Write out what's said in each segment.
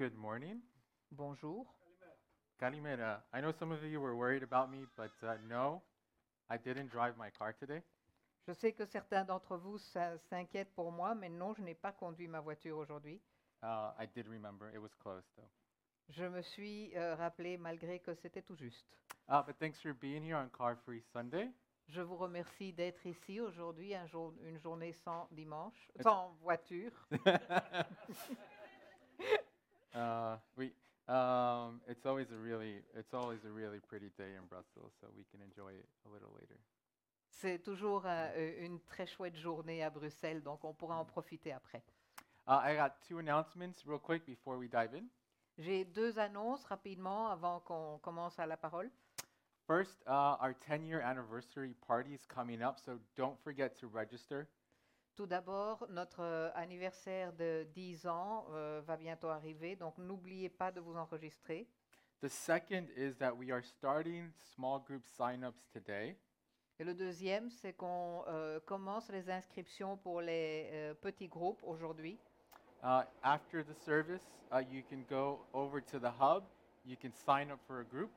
Good morning. Bonjour. Kalimera. I know some of you were worried about me, but uh, no, I didn't drive my car today. Je sais que certains d'entre vous s'in- s'inquiètent pour moi, mais non, je n'ai pas conduit ma voiture aujourd'hui. Uh, I did remember it was closed though. Je me suis euh, rappelé malgré que c'était tout juste. Uh, but thanks for being here on Car Free Sunday. Je vous remercie d'être ici aujourd'hui, un jour, une journée sans dimanche, sans voiture. uh, we, um, it's always a really, it's always a really pretty day in Brussels, so we can enjoy it a little later. C'est toujours un- euh, une très chouette journée à Bruxelles, donc on pourra en profiter après. Uh, I got two announcements real quick before we dive in. J'ai deux annonces rapidement avant qu'on commence à la parole. First, uh, our 10-year anniversary party is coming up, so don't forget to register. Tout d'abord, notre euh, anniversaire de 10 ans euh, va bientôt arriver, donc n'oubliez pas de vous enregistrer. The second is that we are starting small group signups today. Et le deuxième, c'est qu'on euh, commence les inscriptions pour les euh, petits groupes aujourd'hui. Uh, after the service, uh, you can go over to the hub. You can sign up for a group.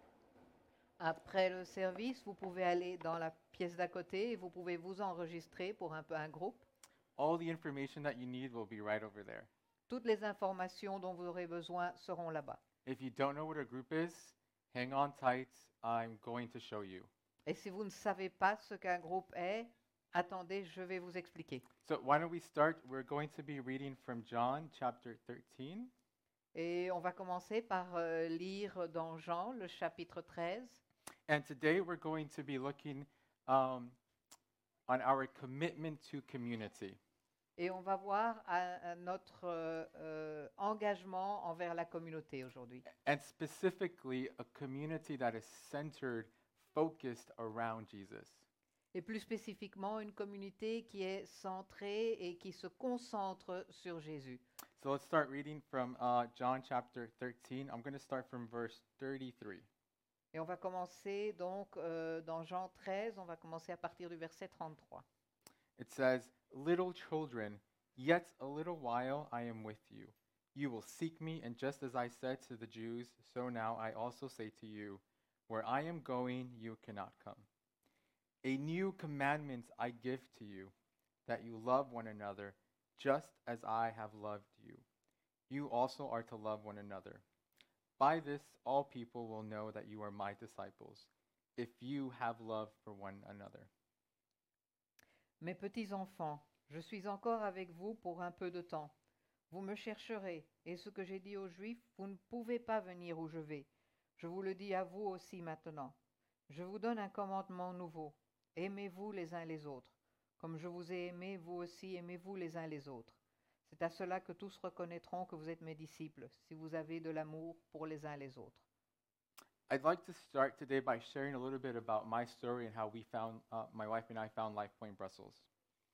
Après le service, vous pouvez aller dans la pièce d'à côté et vous pouvez vous enregistrer pour un, peu un groupe. All the information that you need will be right over there. Toutes les informations dont vous aurez besoin seront là-bas. If you don't know what a group is, hang on tight. I'm going to show you. Et si vous ne savez pas ce qu'un groupe est, attendez, je vais vous expliquer. So, why don't we start? We're going to be reading from John chapter 13. Et on va commencer par euh, lire dans Jean le chapitre 13. And today we're going to be looking um, on our commitment to community. Et on va voir à- à notre euh, euh, engagement envers la communauté aujourd'hui. and specifically a community that is centered, focused around Jesus. Et plus spécifiquement, une communauté qui est centrée et qui se concentre sur Jésus. So let's start reading from uh, John chapter 13. I'm going to start from verse 33. Et on va commencer donc euh, dans Jean 13, on va commencer à partir du verset 33. It says, Little children, yet a little while I am with you. You will seek me, and just as I said to the Jews, so now I also say to you, Where I am going, you cannot come. A new commandment I give to you, that you love one another, just as I have loved you. You also are to love one another. By this, all people will know that you are my disciples, if you have love for one another. Mes petits enfants, je suis encore avec vous pour un peu de temps. Vous me chercherez, et ce que j'ai dit aux Juifs, vous ne pouvez pas venir où je vais. Je vous le dis à vous aussi maintenant. Je vous donne un commandement nouveau. Aimez-vous les uns les autres. Comme je vous ai aimé, vous aussi aimez-vous les uns les autres. C'est à cela que tous reconnaîtront que vous êtes mes disciples, si vous avez de l'amour pour les uns les autres. I'd like to start today by sharing a little bit about my story and how we found, uh, my wife and I found Life Point Brussels.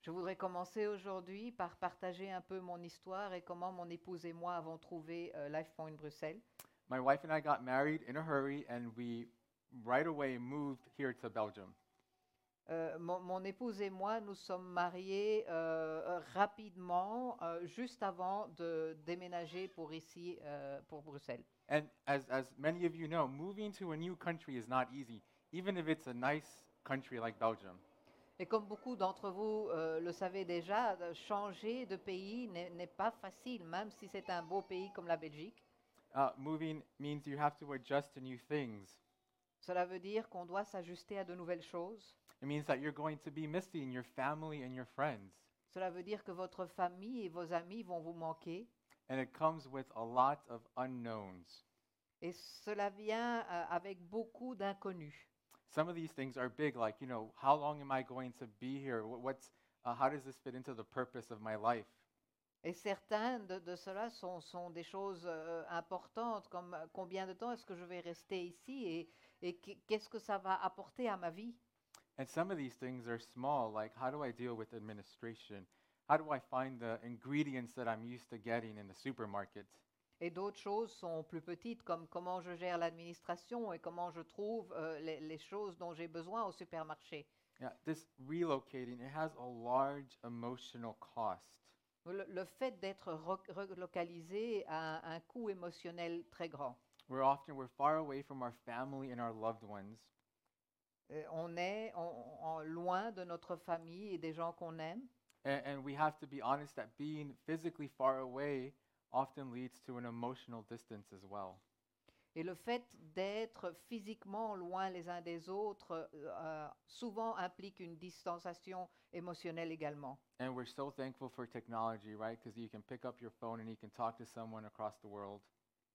Je voudrais commencer aujourd'hui par partager un peu mon histoire et comment mon épouse et moi avons trouvé euh, Life Point Bruxelles. My wife and I got married in a hurry and we right away moved here to Belgium. Euh, mon, mon épouse et moi, nous sommes mariés euh, rapidement, euh, juste avant de déménager pour ici, pour Bruxelles. And as, as many of you know, moving to a new country is not easy, even if it's a nice country like Belgium. Et comme beaucoup d'entre vous le savez déjà, changer de pays n'est n'est pas facile, même si c'est un beau pays comme la Belgique. Uh, moving means you have to adjust to new things. Cela veut dire qu'on doit s'ajuster à de nouvelles choses. It means that you're going to be missing your family and your friends. Cela veut dire que votre famille et vos amis vont vous manquer. And it comes with a lot of unknowns. Et cela vient euh, avec beaucoup d'inconnus. some of these things are big like you know how long am i going to be here? Wh- what's uh, how does this fit into the purpose of my life? Et certains de, de cela sont, sont des choses euh, importantes, comme euh, combien de temps est-ce que je vais rester ici? Et, et qu- qu'est-ce que ça va apporter à ma vie? and some of these things are small like how do i deal with administration? How do i find the ingredients that i'm used to getting in the supermarket? Et d'autres choses sont plus petites, comme comment je gère l'administration et comment je trouve euh, les, les choses dont j'ai besoin au supermarché. yeah this relocating it has a large emotional cost Le, le fait d'être relocalisé a un coût émotionnel très grand. We're often we're far away from our family and our loved ones. Euh, on est en- en- loin de notre famille et des gens qu'on aime. And, and we have to be honest that being physically far away often leads to an emotional distance as well. Et le fait d'être physiquement loin les uns des autres euh, euh souvent implique une distanciation émotionnelle également. And we're so thankful for technology, right? Because you can pick up your phone and you can talk to someone across the world.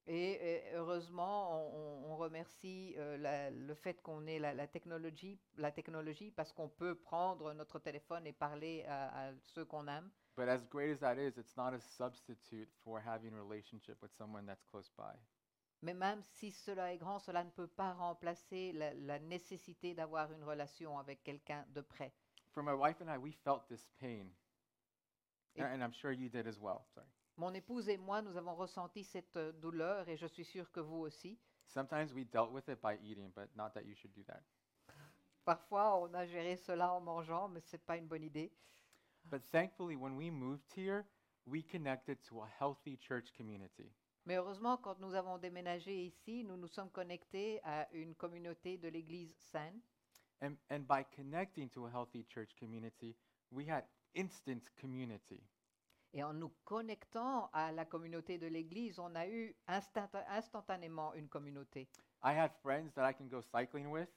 Et heureusement, on, remercie euh, la- le fait qu'on ait la, la technologie, la technologie parce qu'on peut prendre notre téléphone et parler à, à ceux qu'on aime. But as great as that is, it's not a substitute for having a relationship with someone that's close by. Mais même si cela est grand, cela ne peut pas remplacer la, la nécessité d'avoir une relation avec quelqu'un de près. For my wife and I, we felt this pain. Et- and I'm sure you did as well. Sorry. Mon épouse et moi, nous avons ressenti cette euh, douleur et je suis sûre que vous aussi. Sometimes we dealt with it by eating, but not that you should do that. Parfois, on a géré cela en mangeant, mais ce n'est pas une bonne idée. But thankfully, when we moved here, we connected to a healthy church community. Mais heureusement, quand nous avons déménagé ici, nous nous sommes connectés à une communauté de l'Église saine. And, and by connecting to a healthy church community, we had instant community. Et en nous connectant à la communauté de l'Église, on a eu instanta- instantanément une communauté. I had friends that I can go cycling with.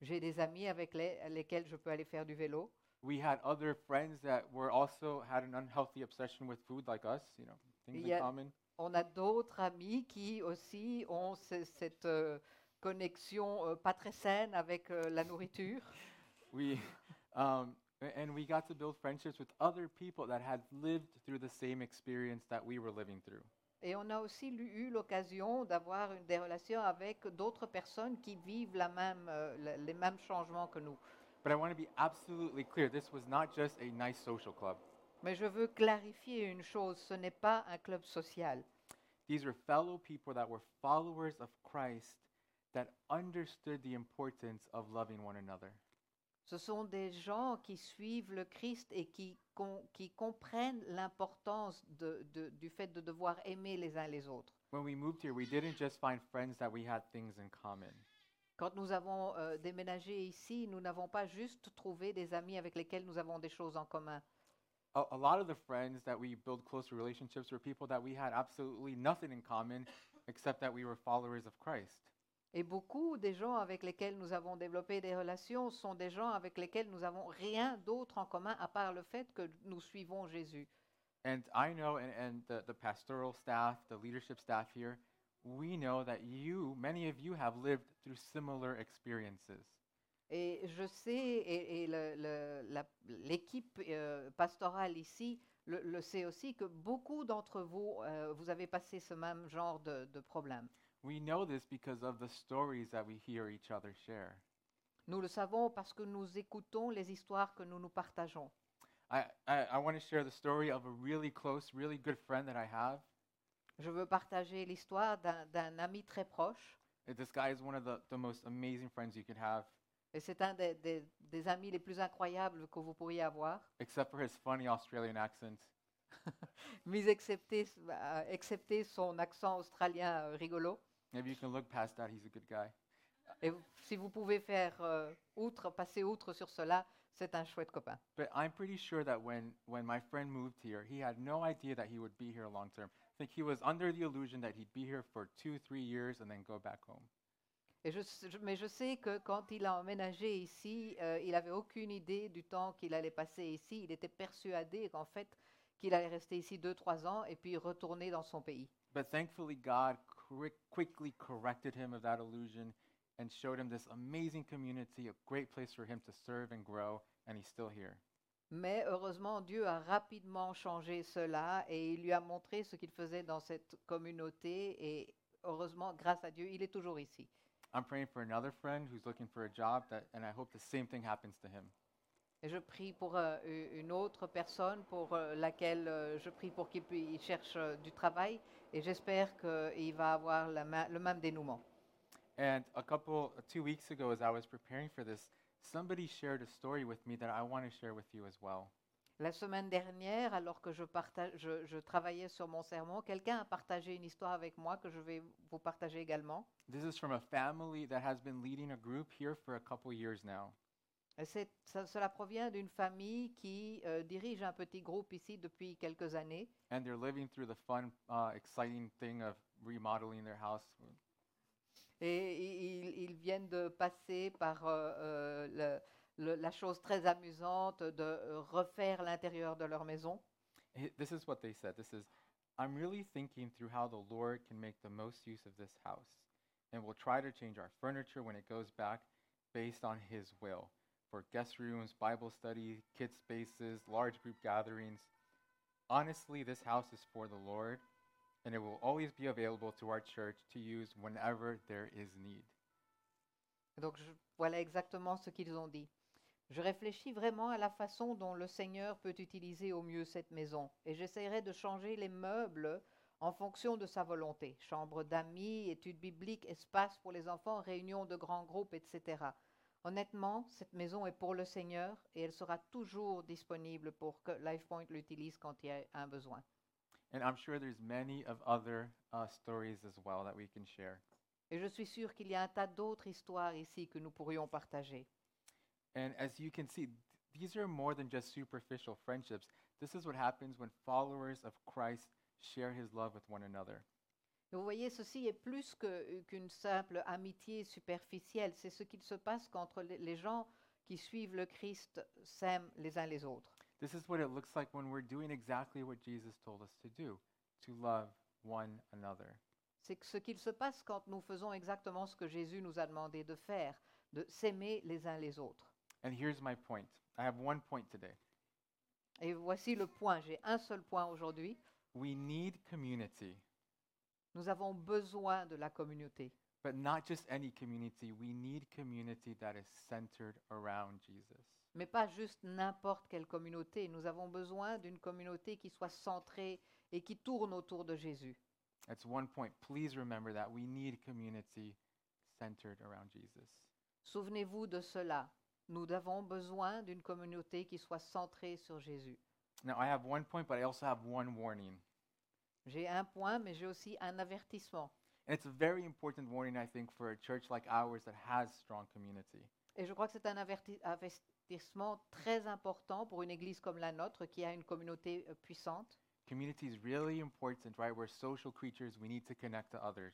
J'ai des amis avec les- lesquels je peux aller faire du vélo. We had other friends that were also had an unhealthy obsession with food like us, you know, things Yeah. in common. On a d'autres amis qui aussi ont ce- cette euh, connexion euh, pas très saine avec euh, la nourriture. We um, a- and we got to build friendships with other people that had lived through the same experience that we were living through. Et on a aussi eu l'occasion d'avoir des relations avec d'autres personnes qui vivent la même, euh, les mêmes changements que nous. But I want to be absolutely clear, this was not just a nice social club. Mais je veux clarifier une chose, ce n'est pas un club social. These were fellow people that were followers of Christ that understood the importance of loving one another. Ce sont des gens qui suivent le Christ et qui, qui comprennent l'importance de- de- du fait de devoir aimer les uns les autres. When we moved here, we didn't just find friends that we had things in common. Quand nous avons euh, déménagé ici, nous n'avons pas juste trouvé des amis avec lesquels nous avons des choses en commun. A, a lot of the friends that we build closer relationships were people that we had absolutely nothing in common except that we were followers of Christ. Et beaucoup des gens avec lesquels nous avons développé des relations sont des gens avec lesquels nous n'avons rien d'autre en commun à part le fait que nous suivons Jésus. And I know, and, and the, the pastoral staff, the leadership staff here, we know that you, many of you, have lived through similar experiences. Et je sais, et, et l'équipe euh, pastorale ici le, le sait aussi, que beaucoup d'entre vous, euh, vous avez passé ce même genre de, de problème. We know this because of the stories that we hear each other share. Nous le savons parce que nous écoutons les histoires que nous nous partageons. I, I, I want to share the story of a really close, really good friend that I have. Je veux partager l'histoire d'un d'un ami très proche. Uh, This guy is one of the, the most amazing friends you could have, Et c'est un des, des- des amis les plus incroyables que vous pourriez avoir, except for his funny Australian accent. mis excepté, euh, excepté son accent australien euh, rigolo. Maybe you can look past that, he's a good guy. Et vous- si vous pouvez faire euh, outre, passer outre sur cela, c'est un chouette copain. But I'm pretty sure that when, when my friend moved here, he had no idea that he would be here long term. I think he was under the illusion that he'd be here for two, three years and then go back home. Et je s- je- mais je sais que quand il a emménagé ici, euh, il n'avait aucune idée du temps qu'il allait passer ici. Il était persuadé qu'en fait, qu'il allait rester ici deux, trois ans et puis retourner dans son pays. But thankfully, God quick, quickly corrected him of that illusion and showed him this amazing community, a great place for him to serve and grow, and he's still here. Mais heureusement, Dieu a rapidement changé cela et il lui a montré ce qu'il faisait dans cette communauté. Et heureusement, grâce à Dieu, il est toujours ici. I'm praying for another friend who's looking for a job, that, and I hope the same thing happens to him. Et je prie pour euh, une autre personne pour euh, laquelle euh, je prie pour qu'il cherche du travail et j'espère qu'il va avoir le même dénouement. And a couple, two weeks ago, as I was preparing for this, somebody shared a story with me that I want to share with you as well. La semaine dernière, alors que je, partage, je, je travaillais sur mon sermon, quelqu'un a partagé une histoire avec moi que je vais vous partager également. This is from a family that has been leading a group here for a couple years now. Ça- cela provient d'une famille qui euh, dirige un petit groupe ici depuis quelques années. And they're living through the fun, uh, exciting thing of remodeling their house. Et ils, ils viennent de passer par euh, euh, le- le- la chose très amusante de refaire l'intérieur de leur maison. Hi- This is what they said. This is, I'm really thinking through how the Lord can make the most use of this house. And we'll try to change our furniture when it goes back based on His will for guest rooms, Bible study, kids' spaces, large group gatherings. Honestly, this house is for the Lord, and it will always be available to our church to use whenever there is need. Donc je- voilà exactement ce qu'ils ont dit. Je réfléchis vraiment à la façon dont le Seigneur peut utiliser au mieux cette maison et j'essaierai de changer les meubles en fonction de sa volonté. Chambre d'amis, études bibliques, espace pour les enfants, réunions de grands groupes, etc. Honnêtement, cette maison est pour le Seigneur et elle sera toujours disponible pour que LifePoint l'utilise quand il y a un besoin. And I'm sure there's many of other uh, stories as well that we can share. Et je suis sûre qu'il y a un tas d'autres histoires ici que nous pourrions partager. And as you can see, th- these are more than just superficial friendships. This is what happens when followers of Christ share his love with one another. Vous voyez, ceci est plus qu'une simple amitié superficielle. C'est ce qu'il se passe quand les gens qui suivent le Christ s'aiment les uns les autres. This is what it looks like when we're doing exactly what Jesus told us to do to love one another. C'est ce qu'il se passe quand nous faisons exactement ce que Jésus nous a demandé de faire, de s'aimer les uns les autres. And here's my point I have one point today. Et voici le point. J'ai un seul point aujourd'hui. We need community, Nous avons besoin de la communauté. but not just any community. We need community that is centered around Jesus. Mais pas juste n'importe quelle communauté. Nous avons besoin d'une communauté qui soit centrée et qui tourne autour de Jésus. That's one point. Please remember that we need community centered around Jesus. Souvenez-vous de cela. Nous avons besoin d'une communauté qui soit centrée sur Jésus. Now, I have one point, but I also have one warning. J'ai un point, mais j'ai aussi un avertissement. And it's a very important warning, I think, for a church like ours that has strong community. Et je crois que c'est un averti- avertissement très important pour une église comme la nôtre qui a une communauté euh, puissante. Community is really important, right? We're social creatures, we need to connect to others.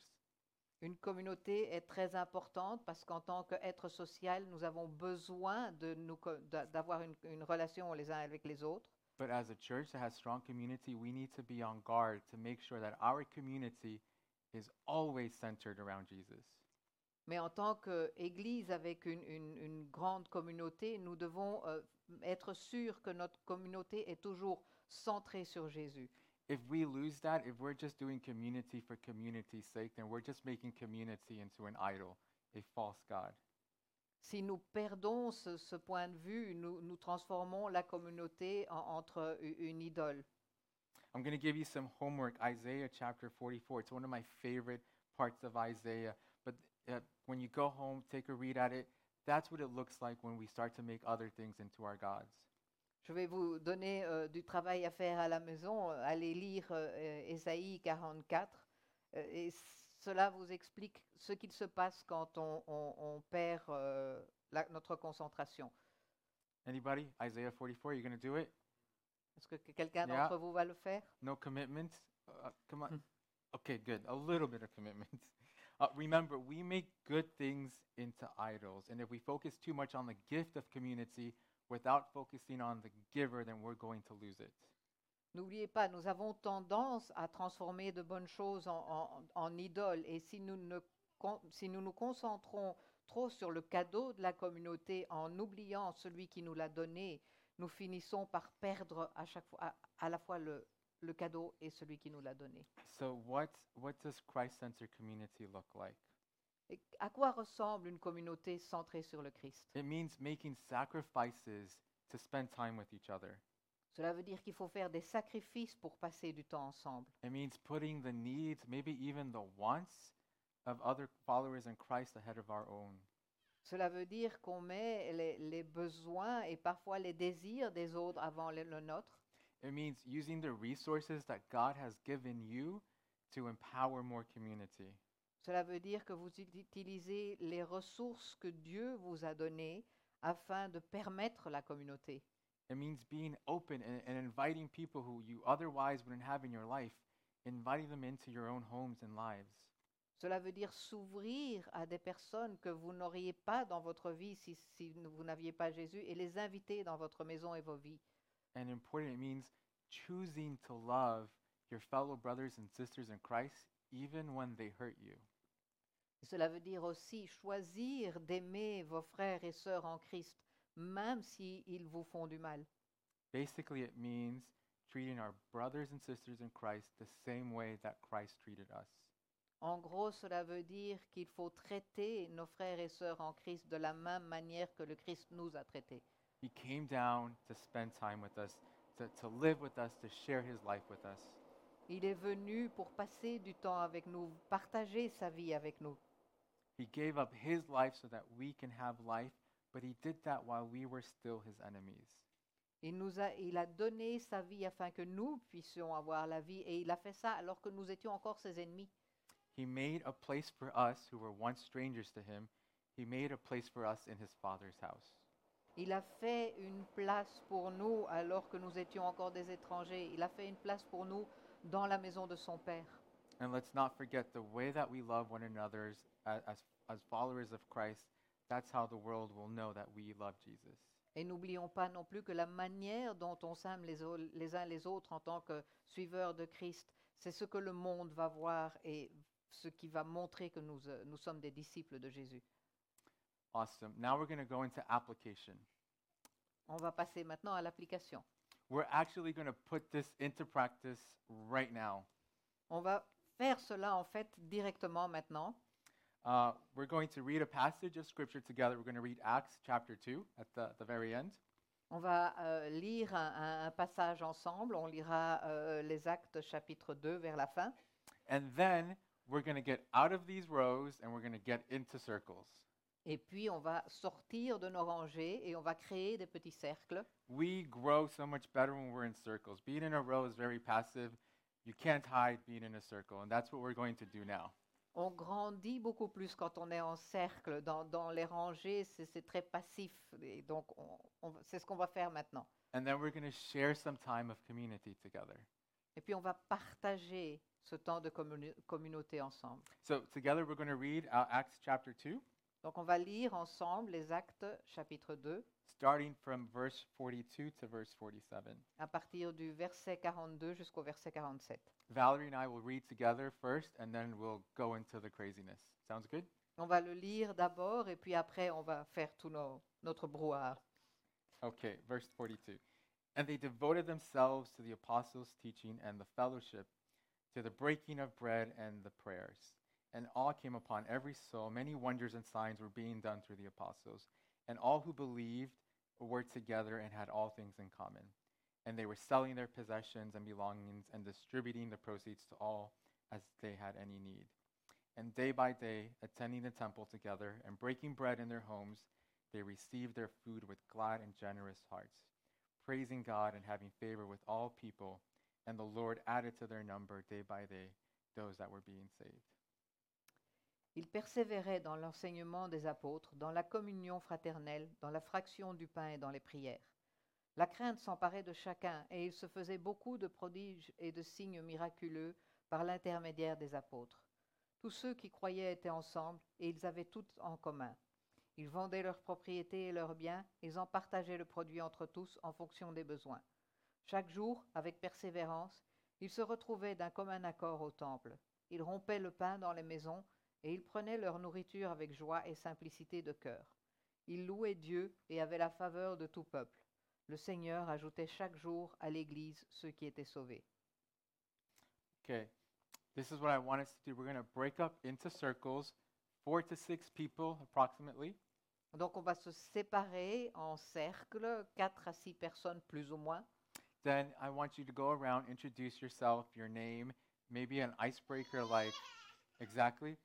Une communauté est très importante parce qu'en tant qu'être social, nous avons besoin de nous co- d'a- d'avoir une, une relation les uns avec les autres. But as a church that has strong community, we need to be on guard to make sure that our community is always centered around Jesus. Mais en tant qu'Église avec une, une- une grande communauté, nous devons euh, être sûrs que notre communauté est toujours centrée sur Jésus. If we lose that, if we're just doing community for community's sake, then we're just making community into an idol, a false God. Si nous perdons ce, ce point de vue, nous, nous transformons la communauté en- entre une idole. I'm going to give you some homework. Isaiah chapter 44. It's one of my favorite parts of Isaiah. But uh, when you go home, take a read at it. That's what it looks like when we start to make other things into our gods. Je vais vous donner euh, du travail à faire à la maison. Allez lire euh, euh, Ésaïe 44. euh, et cela vous explique ce qu'il se passe quand on, on- on perd euh, la- notre concentration. Anybody? Isaiah 44, you're going to do it? Est-ce que que quelqu'un Yeah. d'entre vous va le faire? No commitment? Uh, come on. Hmm. Okay, good. A little bit of commitment. Uh, remember, we make good things into idols. And if we focus too much on the gift of community without focusing on the giver, then we're going to lose it. N'oubliez pas, nous avons tendance à transformer de bonnes choses en, en- en idoles. Et si nous, ne con- si nous nous concentrons trop sur le cadeau de la communauté en oubliant celui qui nous l'a donné, nous finissons par perdre à chaque fois, à, à la fois le, le cadeau et celui qui nous l'a donné. So, what, what does Christ centered community look like? Et à quoi ressemble une communauté centrée sur le Christ? It means making sacrifices to spend time with each other. Cela veut dire qu'il faut faire des sacrifices pour passer du temps ensemble. It means putting the needs, maybe even the wants of other followers in Christ ahead of our own. Cela veut dire qu'on met les, les besoins et parfois les désirs des autres avant le, le nôtre. It means using the resources that God has given you to empower more community. Cela veut dire que vous ut- utilisez les ressources que Dieu vous a données afin de permettre la communauté. It means being open and, and inviting people who you otherwise wouldn't have in your life, inviting them into your own homes and lives. Cela veut dire s'ouvrir à des personnes que vous n'auriez pas dans votre vie si, si vous n'aviez pas Jésus et les inviter dans votre maison et vos vies. And important, it means choosing to love your fellow brothers and sisters in Christ even when they hurt you. Cela veut dire aussi choisir d'aimer vos frères et sœurs en Christ, même s'ils vous font du mal. Basically, it means treating our brothers and sisters in Christ the same way that Christ treated us. En gros, cela veut dire qu'il faut traiter nos frères et sœurs en Christ de la même manière que le Christ nous a traités. He came down to spend time with us, to, to live with us, to share his life with us. Il est venu pour passer du temps avec nous, partager sa vie avec nous. He gave up his life so that we can have life, but he did that while we were still his enemies. Il, nous a, il a donné sa vie afin que nous puissions avoir la vie et il a fait ça alors que nous étions encore ses ennemis. He made a place for us who were once strangers to him. He made a place for us in his Father's house. Il a fait une place pour nous alors que nous étions encore des étrangers. Il a fait une place pour nous dans la maison de son Père. And let's not forget the way that we love one another as, as, as followers of Christ. That's how the world will know that we love Jesus. Et n'oublions pas non plus que la manière dont on s'aime les, les uns les autres en tant que suiveurs de Christ, c'est ce que le monde va voir et ce qui va montrer que nous, euh, nous sommes des disciples de Jésus. Awesome. Now we're going to go into application. On va passer maintenant à l'application. We're actually going to put this into practice right now. On va faire cela en fait directement maintenant. Uh, we're going to read a passage of scripture together. We're going to read Acts chapter 2 at the, the very end. On va euh, lire un, passage ensemble. On lira euh, les Actes chapitre 2 vers la fin. And then we're going to get out of these rows and we're going to get into circles. Et puis on va sortir de nos rangées et on va créer des petits cercles. We grow so much better when we're in circles. Being in a row is very passive. You can't hide being in a circle. And that's what we're going to do now. On grandit beaucoup plus quand on est en cercle. Dans, dans les rangées, c'est très passif. Et donc, on- on va- c'est ce qu'on va faire maintenant. And then we're going to share some time of community together. Et puis, on va partager ce temps de communi- communauté ensemble. So, together we're going to read uh, Acts chapter 2, Donc, on va lire ensemble les Actes chapitre 2 starting from verse 42 to verse 47. à partir du verset 42 jusqu'au verset 47. Valerie and I will read together first, and then we'll go into the craziness. Sounds good? On va le lire d'abord et puis après, on va faire tout nos- notre brouhaha. Okay, verse 42. And they devoted themselves to the apostles' teaching and the fellowship, to the breaking of bread and the prayers. And awe came upon every soul. Many wonders and signs were being done through the apostles. And all who believed were together and had all things in common. And they were selling their possessions and belongings and distributing the proceeds to all as they had any need. And day by day, attending the temple together and breaking bread in their homes, they received their food with glad and generous hearts, praising God and having favor with all people. And the Lord added to their number day by day those that were being saved. Ils persévéraient dans l'enseignement des apôtres, dans la communion fraternelle, dans la fraction du pain et dans les prières. La crainte s'emparait de chacun, et il se faisait beaucoup de prodiges et de signes miraculeux par l'intermédiaire des apôtres. Tous ceux qui croyaient étaient ensemble, et ils avaient tout en commun. Ils vendaient leurs propriétés et leurs biens, ils en partageaient le produit entre tous en fonction des besoins. Chaque jour, avec persévérance, ils se retrouvaient d'un commun accord au temple. Ils rompaient le pain dans les maisons, et ils prenaient leur nourriture avec joie et simplicité de cœur. Ils louaient Dieu et avaient la faveur de tout peuple. Le Seigneur ajoutait chaque jour à l'Église ceux qui étaient sauvés. Okay, this is what I want us to do. We're going to break up into circles, four to six people approximately. Donc on va se séparer en cercles, quatre à six personnes plus ou moins. Then I want you to go around, introduce yourself, your name, maybe an icebreaker like, exactly?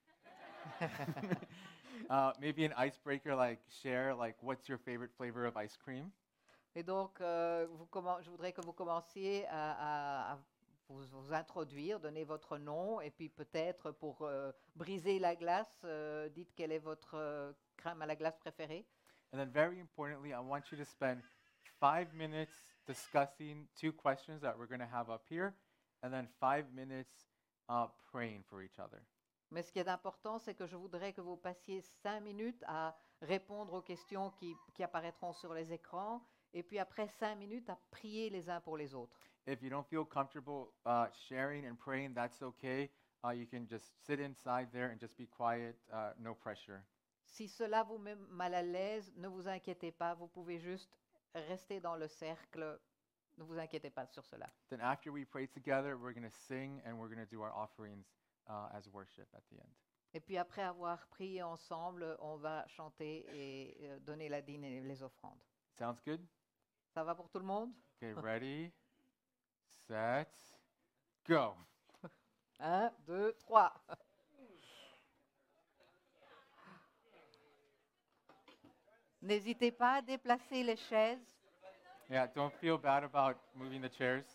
uh, maybe an icebreaker like share like what's your favorite flavor of ice cream? Et donc, euh, vous je voudrais que vous commenciez à, à- à vous, vous introduire, donner votre nom, et puis peut-être pour euh, briser la glace, euh, dites quelle est votre euh, crème à la glace préférée. And then very importantly, I want you to spend five minutes discussing two questions that we're going to have up here, and then five minutes uh, praying for each other. Mais ce qui est important, c'est que je voudrais que vous passiez cinq minutes à répondre aux questions qui, qui apparaîtront sur les écrans, et puis après cinq minutes à prier les uns pour les autres. If you don't feel comfortable uh, sharing and praying, that's okay. Uh, you can just sit inside there and just be quiet, uh, no pressure. Si cela vous met mal à l'aise, ne vous inquiétez pas, vous pouvez juste rester dans le cercle. Ne vous inquiétez pas sur cela. Then after we pray together, we're going to sing and we're going to do our offerings uh, as worship at the end. Et puis après avoir prié ensemble, on va chanter et euh, donner la dîne et les offrandes. Sounds good? Ça va pour tout le monde? Okay, ready, set, go. Un, deux, trois. N'hésitez pas à déplacer les chaises. Yeah, don't feel bad about moving the chairs.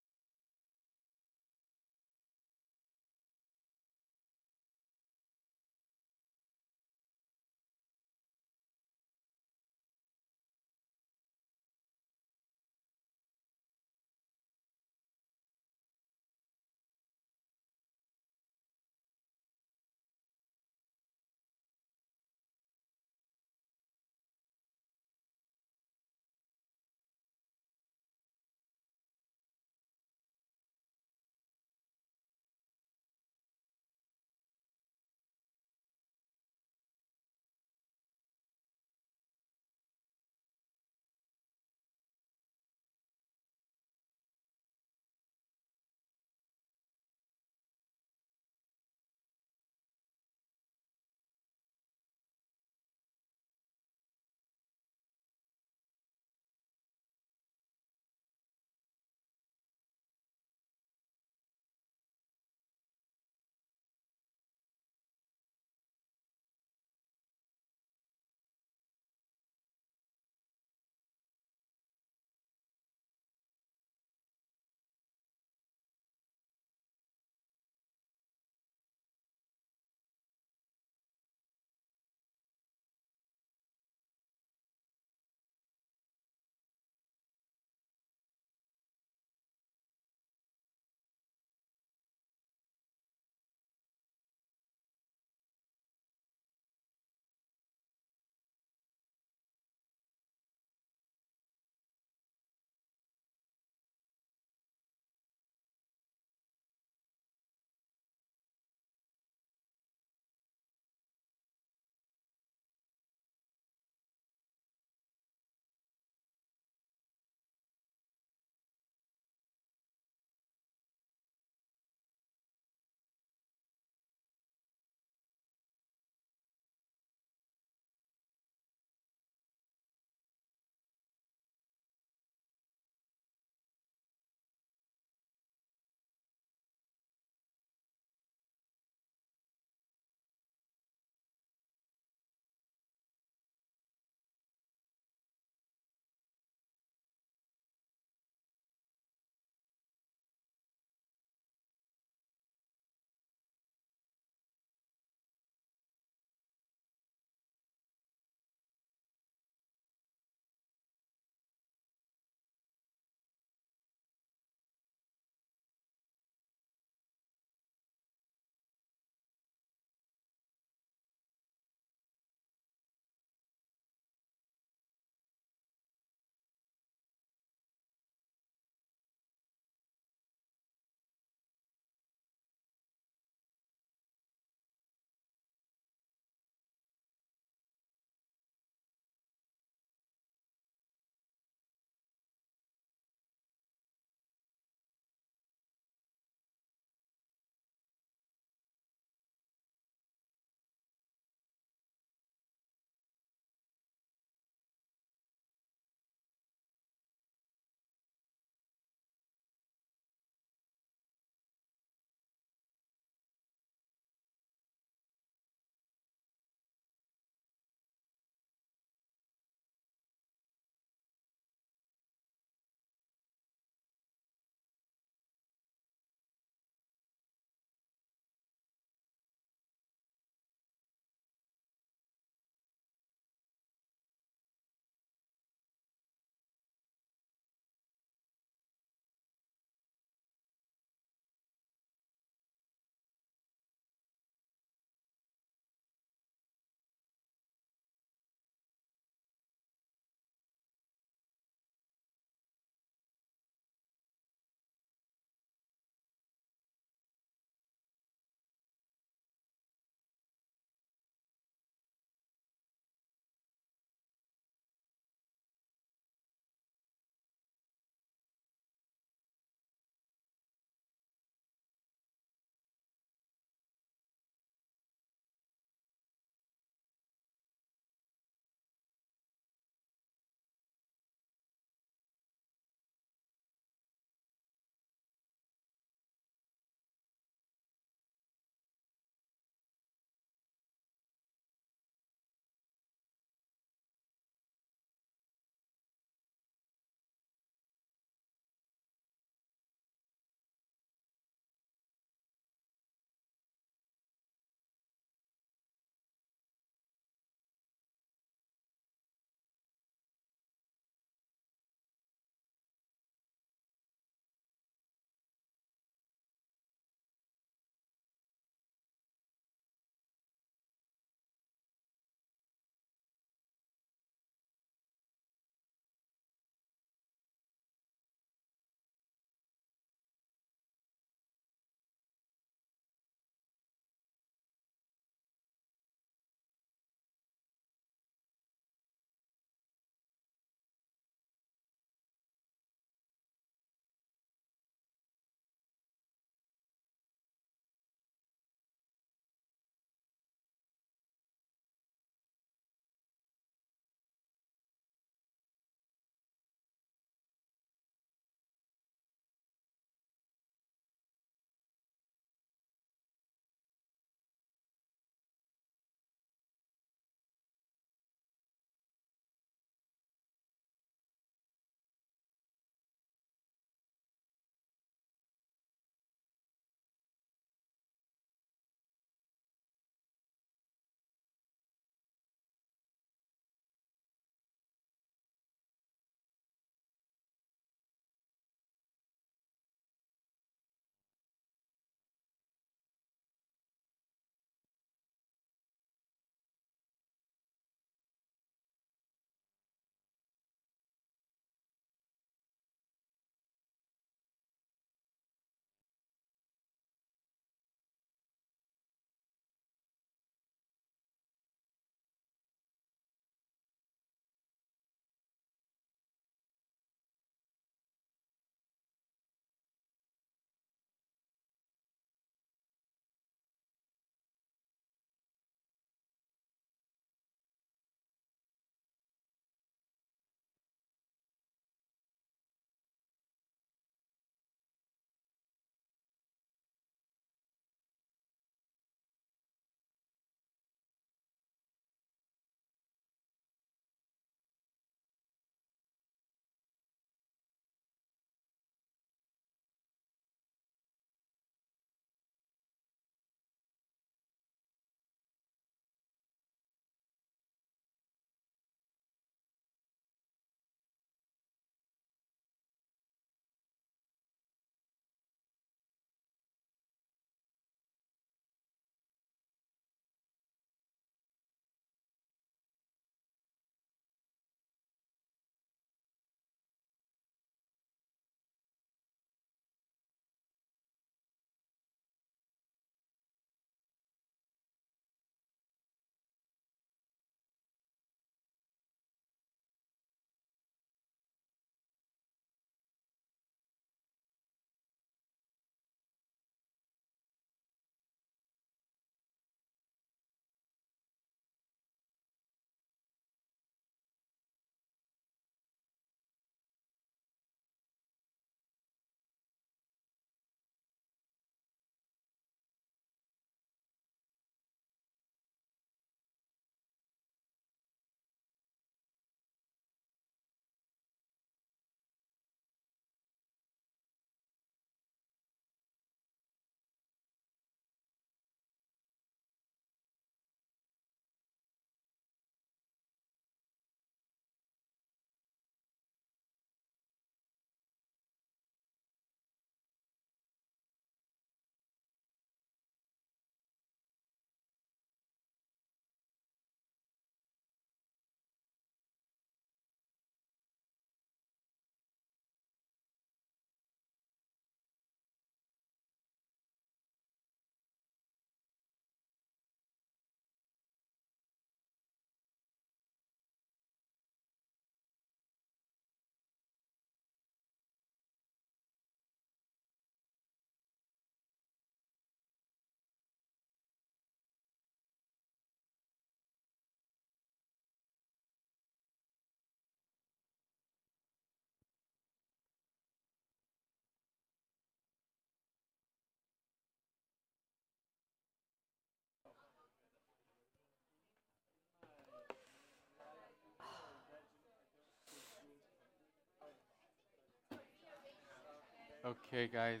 Okay, guys.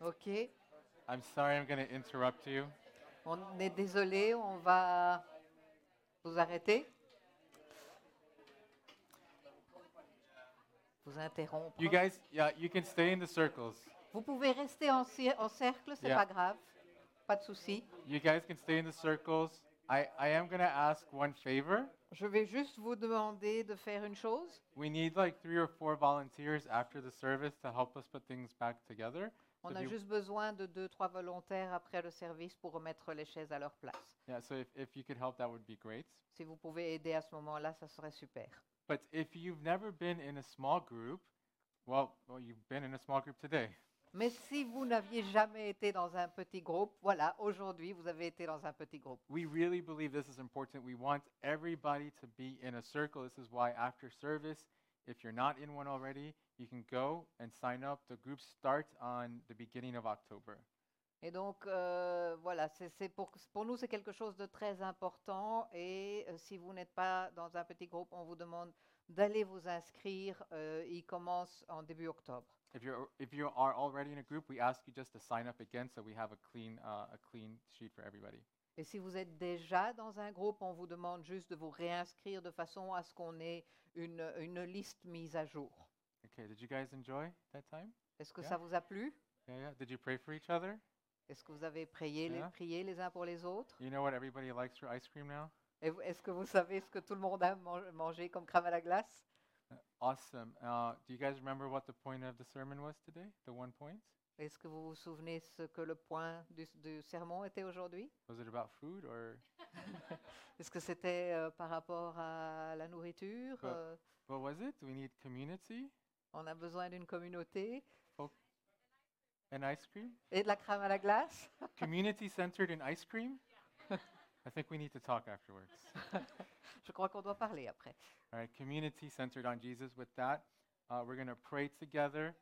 Ok, I'm sorry I'm going to interrupt you. on est désolé, on va vous arrêter. Vous interrompre. You guys, yeah, you can stay in the circles. Vous pouvez rester en, ci- en cercle, c'est Yeah. pas grave, pas de souci. You guys can stay in the circles. I, I am going to ask one favor. Je vais juste vous demander de faire une chose. We need like three or four volunteers after the service to help us put things back together. On So a if you- juste besoin de deux, trois volontaires après le service pour remettre les chaises à leur place. Yeah, so if, if you could help, that would be great. Si vous pouvez aider à ce moment-là, ça serait super. But if you've never been in a small group, well, well, you've been in a small group today. Mais si vous n'aviez jamais été dans un petit groupe, voilà, aujourd'hui, vous avez été dans un petit groupe. We really believe this is important. We want everybody to be in a circle. This is why after service, if you're not in one already, you can go and sign up. The group starts on the beginning of October. Et donc, euh, voilà, c'est c'est pour, pour nous, c'est quelque chose de très important. Et euh, si vous n'êtes pas dans un petit groupe, on vous demande d'aller vous inscrire. Euh, il commence en début octobre. If you're if you are already in a group, we ask you just to sign up again so we have a clean uh, a clean sheet for everybody. Et si vous êtes déjà dans un groupe, on vous demande juste de vous réinscrire de façon à ce qu'on ait une, une liste mise à jour. Okay, did you guys enjoy that time? Est-ce que Yeah. ça vous a plu? Yeah, yeah. Did you pray for each other? Est-ce que vous avez prié les, Yeah. prié les uns pour les autres? You know what everybody likes for ice cream now? Et vous- Est-ce que vous savez ce que tout le monde a man- mangé comme crème à la glace? Awesome. Uh, do you guys remember what the point of the sermon was today? The one point? Est-ce que vous vous souvenez ce que le point du, du sermon était aujourd'hui Was it about food or? Est-ce que c'était euh, par rapport à la nourriture Bah, euh, What was it? We need community On a besoin d'une communauté and ice cream? et de la crème à la glace community centered in ice cream? I think we need to talk afterwards. Je crois qu'on doit parler après. All right, community centered on Jesus. With that, uh, we're going to pray together.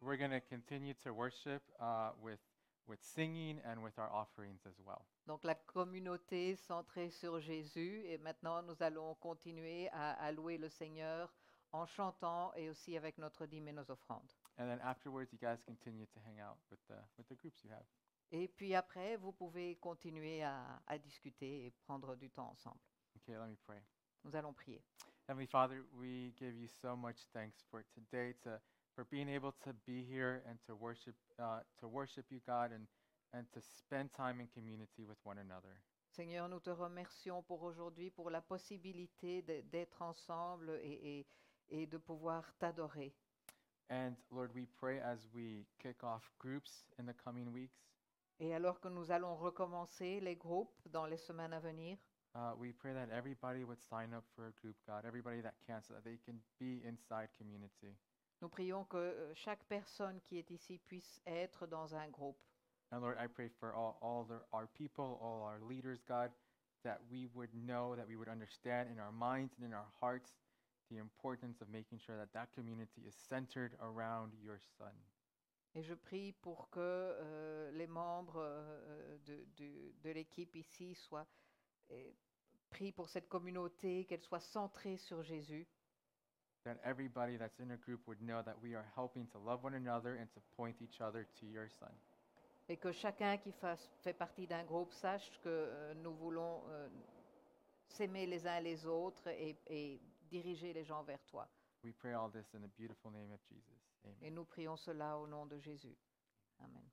We're going to continue to worship uh, with, with singing and with our offerings as well. Donc la communauté centrée sur Jésus et maintenant nous allons continuer à, à louer le Seigneur en chantant et aussi avec notre dîme et nos offrandes. And then afterwards, you guys continue to hang out with the, with the groups you have. Et puis après, vous pouvez continuer à, à discuter et prendre du temps ensemble. Okay, let me pray. Nous allons prier. Heavenly Father, we give you so much thanks for today, to, for being able to be here and to worship, uh, to worship you, God, and, and to spend time in community with one another. Seigneur, nous te remercions pour aujourd'hui, pour la possibilité d'être ensemble et, et- et de pouvoir t'adorer. And Lord, we pray as we kick off groups in the coming weeks, Et alors que nous allons recommencer les groupes dans les semaines à venir, uh, we pray that everybody would sign up for a group, God, everybody that can, so that they can be inside community. nous prions que euh, chaque personne qui est ici puisse être dans un groupe. And Lord, I pray for all, all the, our people, all our leaders, God, that we would know, that we would understand in our minds and in our hearts the importance of making sure that that community is centered around your Son. Et je prie pour que euh, les membres euh, de, de- de l'équipe ici soient pris pour cette communauté, qu'elle soit centrée sur Jésus. That everybody that's in a group would know that we are helping to love one another and to point each other to your Son. Et que chacun qui fasse, fait partie d'un groupe sache que euh, nous voulons euh, s'aimer les uns les autres et, et diriger les gens vers toi. We pray all this in the beautiful name of Jesus. Et nous prions cela au nom de Jésus. Amen.